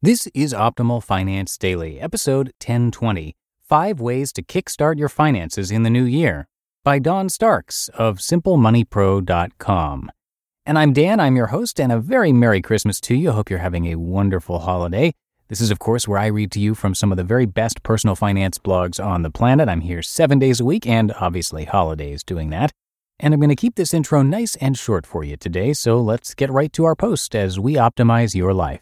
This is Optimal Finance Daily, episode 1020 Five Ways to Kickstart Your Finances in the New Year by Dawn Starks of SimpleMoneyPro.com. And I'm Dan, I'm your host, and a very Merry Christmas to you. I hope you're having a wonderful holiday. This is, of course, where I read to you from some of the very best personal finance blogs on the planet. I'm here seven days a week, and obviously holidays doing that. And I'm going to keep this intro nice and short for you today, so let's get right to our post as we optimize your life.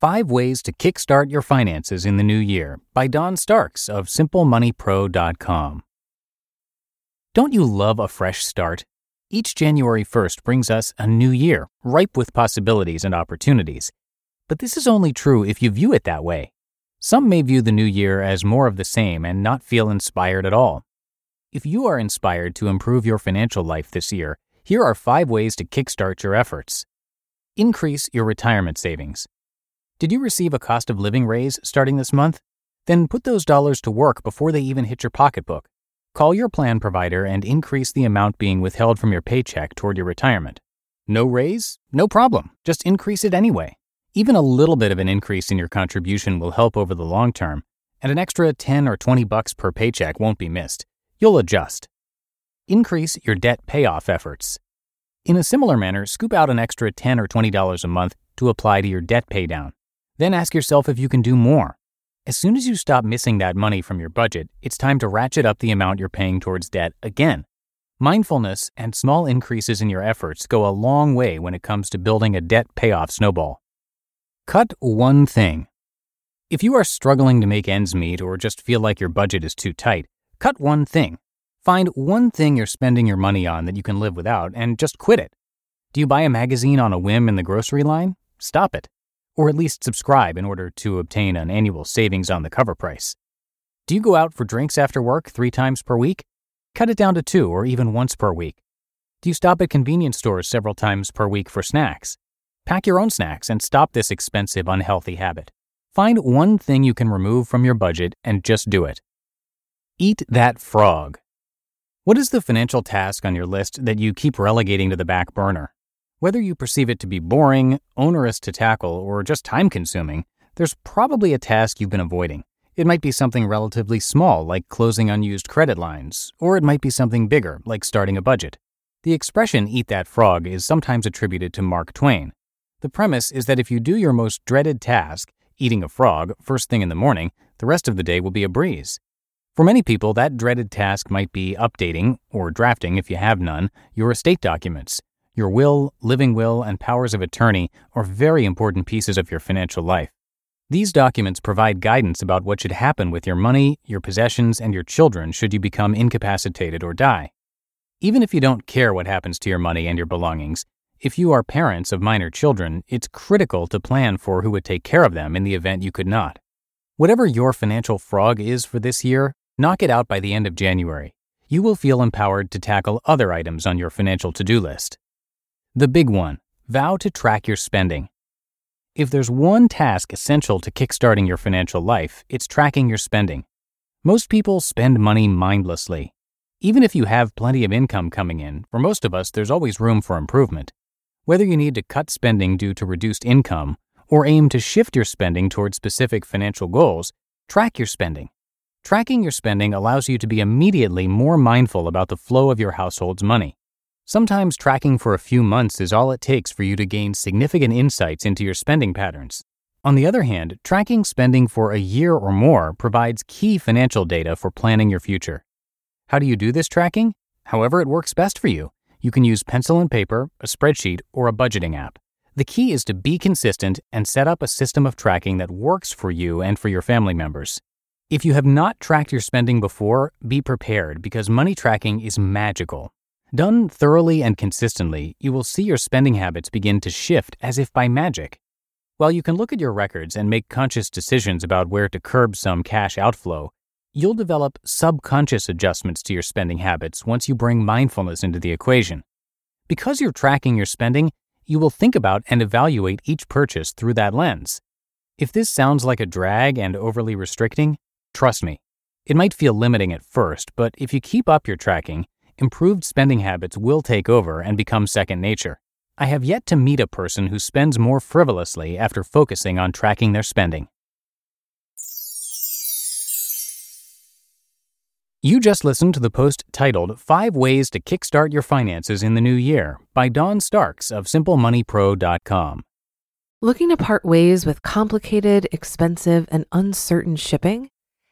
Five Ways to Kickstart Your Finances in the New Year by Dawn Starks of SimpleMoneyPro.com. Don't you love a fresh start? Each January 1st brings us a new year, ripe with possibilities and opportunities. But this is only true if you view it that way. Some may view the new year as more of the same and not feel inspired at all. If you are inspired to improve your financial life this year, here are five ways to kickstart your efforts. Increase your retirement savings. Did you receive a cost of living raise starting this month? Then put those dollars to work before they even hit your pocketbook. Call your plan provider and increase the amount being withheld from your paycheck toward your retirement. No raise? No problem. Just increase it anyway. Even a little bit of an increase in your contribution will help over the long term, and an extra 10 or 20 bucks per paycheck won't be missed. You'll adjust. Increase your debt payoff efforts. In a similar manner, scoop out an extra 10 or $20 a month to apply to your debt paydown. Then ask yourself if you can do more. As soon as you stop missing that money from your budget, it's time to ratchet up the amount you're paying towards debt again. Mindfulness and small increases in your efforts go a long way when it comes to building a debt payoff snowball. Cut one thing. If you are struggling to make ends meet or just feel like your budget is too tight, cut one thing. Find one thing you're spending your money on that you can live without and just quit it. Do you buy a magazine on a whim in the grocery line? Stop it or at least subscribe in order to obtain an annual savings on the cover price. Do you go out for drinks after work three times per week? Cut it down to two or even once per week. Do you stop at convenience stores several times per week for snacks? Pack your own snacks and stop this expensive, unhealthy habit. Find one thing you can remove from your budget and just do it. Eat that frog. What is the financial task on your list that you keep relegating to the back burner? Whether you perceive it to be boring, onerous to tackle, or just time consuming, there's probably a task you've been avoiding. It might be something relatively small, like closing unused credit lines, or it might be something bigger, like starting a budget. The expression eat that frog is sometimes attributed to Mark Twain. The premise is that if you do your most dreaded task, eating a frog, first thing in the morning, the rest of the day will be a breeze. For many people, that dreaded task might be updating, or drafting if you have none, your estate documents. Your will, living will, and powers of attorney are very important pieces of your financial life. These documents provide guidance about what should happen with your money, your possessions, and your children should you become incapacitated or die. Even if you don't care what happens to your money and your belongings, if you are parents of minor children, it's critical to plan for who would take care of them in the event you could not. Whatever your financial frog is for this year, knock it out by the end of January. You will feel empowered to tackle other items on your financial to do list. The big one vow to track your spending. If there's one task essential to kickstarting your financial life, it's tracking your spending. Most people spend money mindlessly. Even if you have plenty of income coming in, for most of us, there's always room for improvement. Whether you need to cut spending due to reduced income, or aim to shift your spending towards specific financial goals, track your spending. Tracking your spending allows you to be immediately more mindful about the flow of your household's money. Sometimes tracking for a few months is all it takes for you to gain significant insights into your spending patterns. On the other hand, tracking spending for a year or more provides key financial data for planning your future. How do you do this tracking? However, it works best for you. You can use pencil and paper, a spreadsheet, or a budgeting app. The key is to be consistent and set up a system of tracking that works for you and for your family members. If you have not tracked your spending before, be prepared because money tracking is magical. Done thoroughly and consistently, you will see your spending habits begin to shift as if by magic. While you can look at your records and make conscious decisions about where to curb some cash outflow, you'll develop subconscious adjustments to your spending habits once you bring mindfulness into the equation. Because you're tracking your spending, you will think about and evaluate each purchase through that lens. If this sounds like a drag and overly restricting, Trust me, it might feel limiting at first, but if you keep up your tracking, improved spending habits will take over and become second nature. I have yet to meet a person who spends more frivolously after focusing on tracking their spending. You just listened to the post titled Five Ways to Kickstart Your Finances in the New Year by Dawn Starks of SimpleMoneyPro.com. Looking to part ways with complicated, expensive, and uncertain shipping?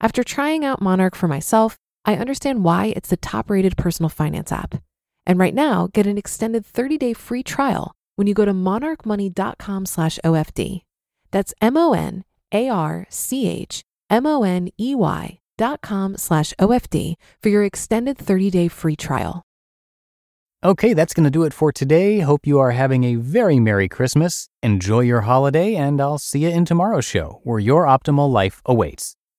After trying out Monarch for myself, I understand why it's the top rated personal finance app. And right now, get an extended 30 day free trial when you go to monarchmoney.com slash OFD. That's M O N A R C H M O N E Y dot com slash OFD for your extended 30 day free trial. Okay, that's going to do it for today. Hope you are having a very Merry Christmas. Enjoy your holiday, and I'll see you in tomorrow's show where your optimal life awaits.